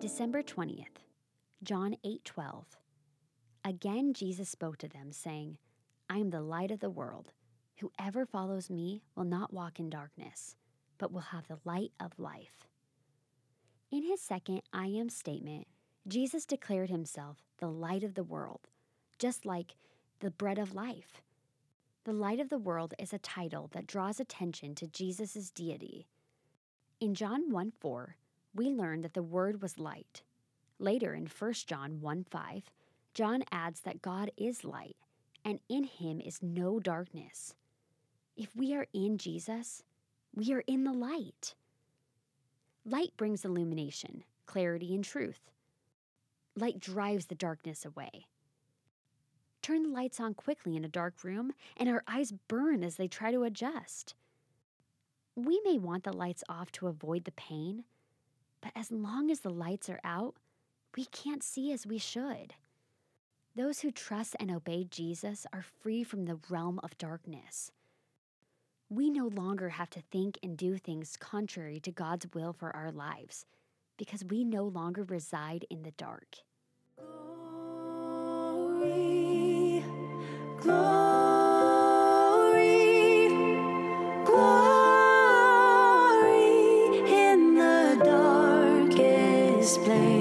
December 20th, John 8:12. Again Jesus spoke to them saying, I am the light of the world. Whoever follows me will not walk in darkness, but will have the light of life. In his second I am statement, Jesus declared himself the light of the world, just like the bread of life. The light of the world is a title that draws attention to Jesus' deity. In John 1 4, we learn that the Word was light. Later in 1 John 1 5, John adds that God is light, and in him is no darkness. If we are in Jesus, we are in the light. Light brings illumination, clarity, and truth. Light drives the darkness away. Turn the lights on quickly in a dark room, and our eyes burn as they try to adjust. We may want the lights off to avoid the pain, but as long as the lights are out, we can't see as we should. Those who trust and obey Jesus are free from the realm of darkness. We no longer have to think and do things contrary to God's will for our lives because we no longer reside in the dark. Glory, glory, glory in the darkest place.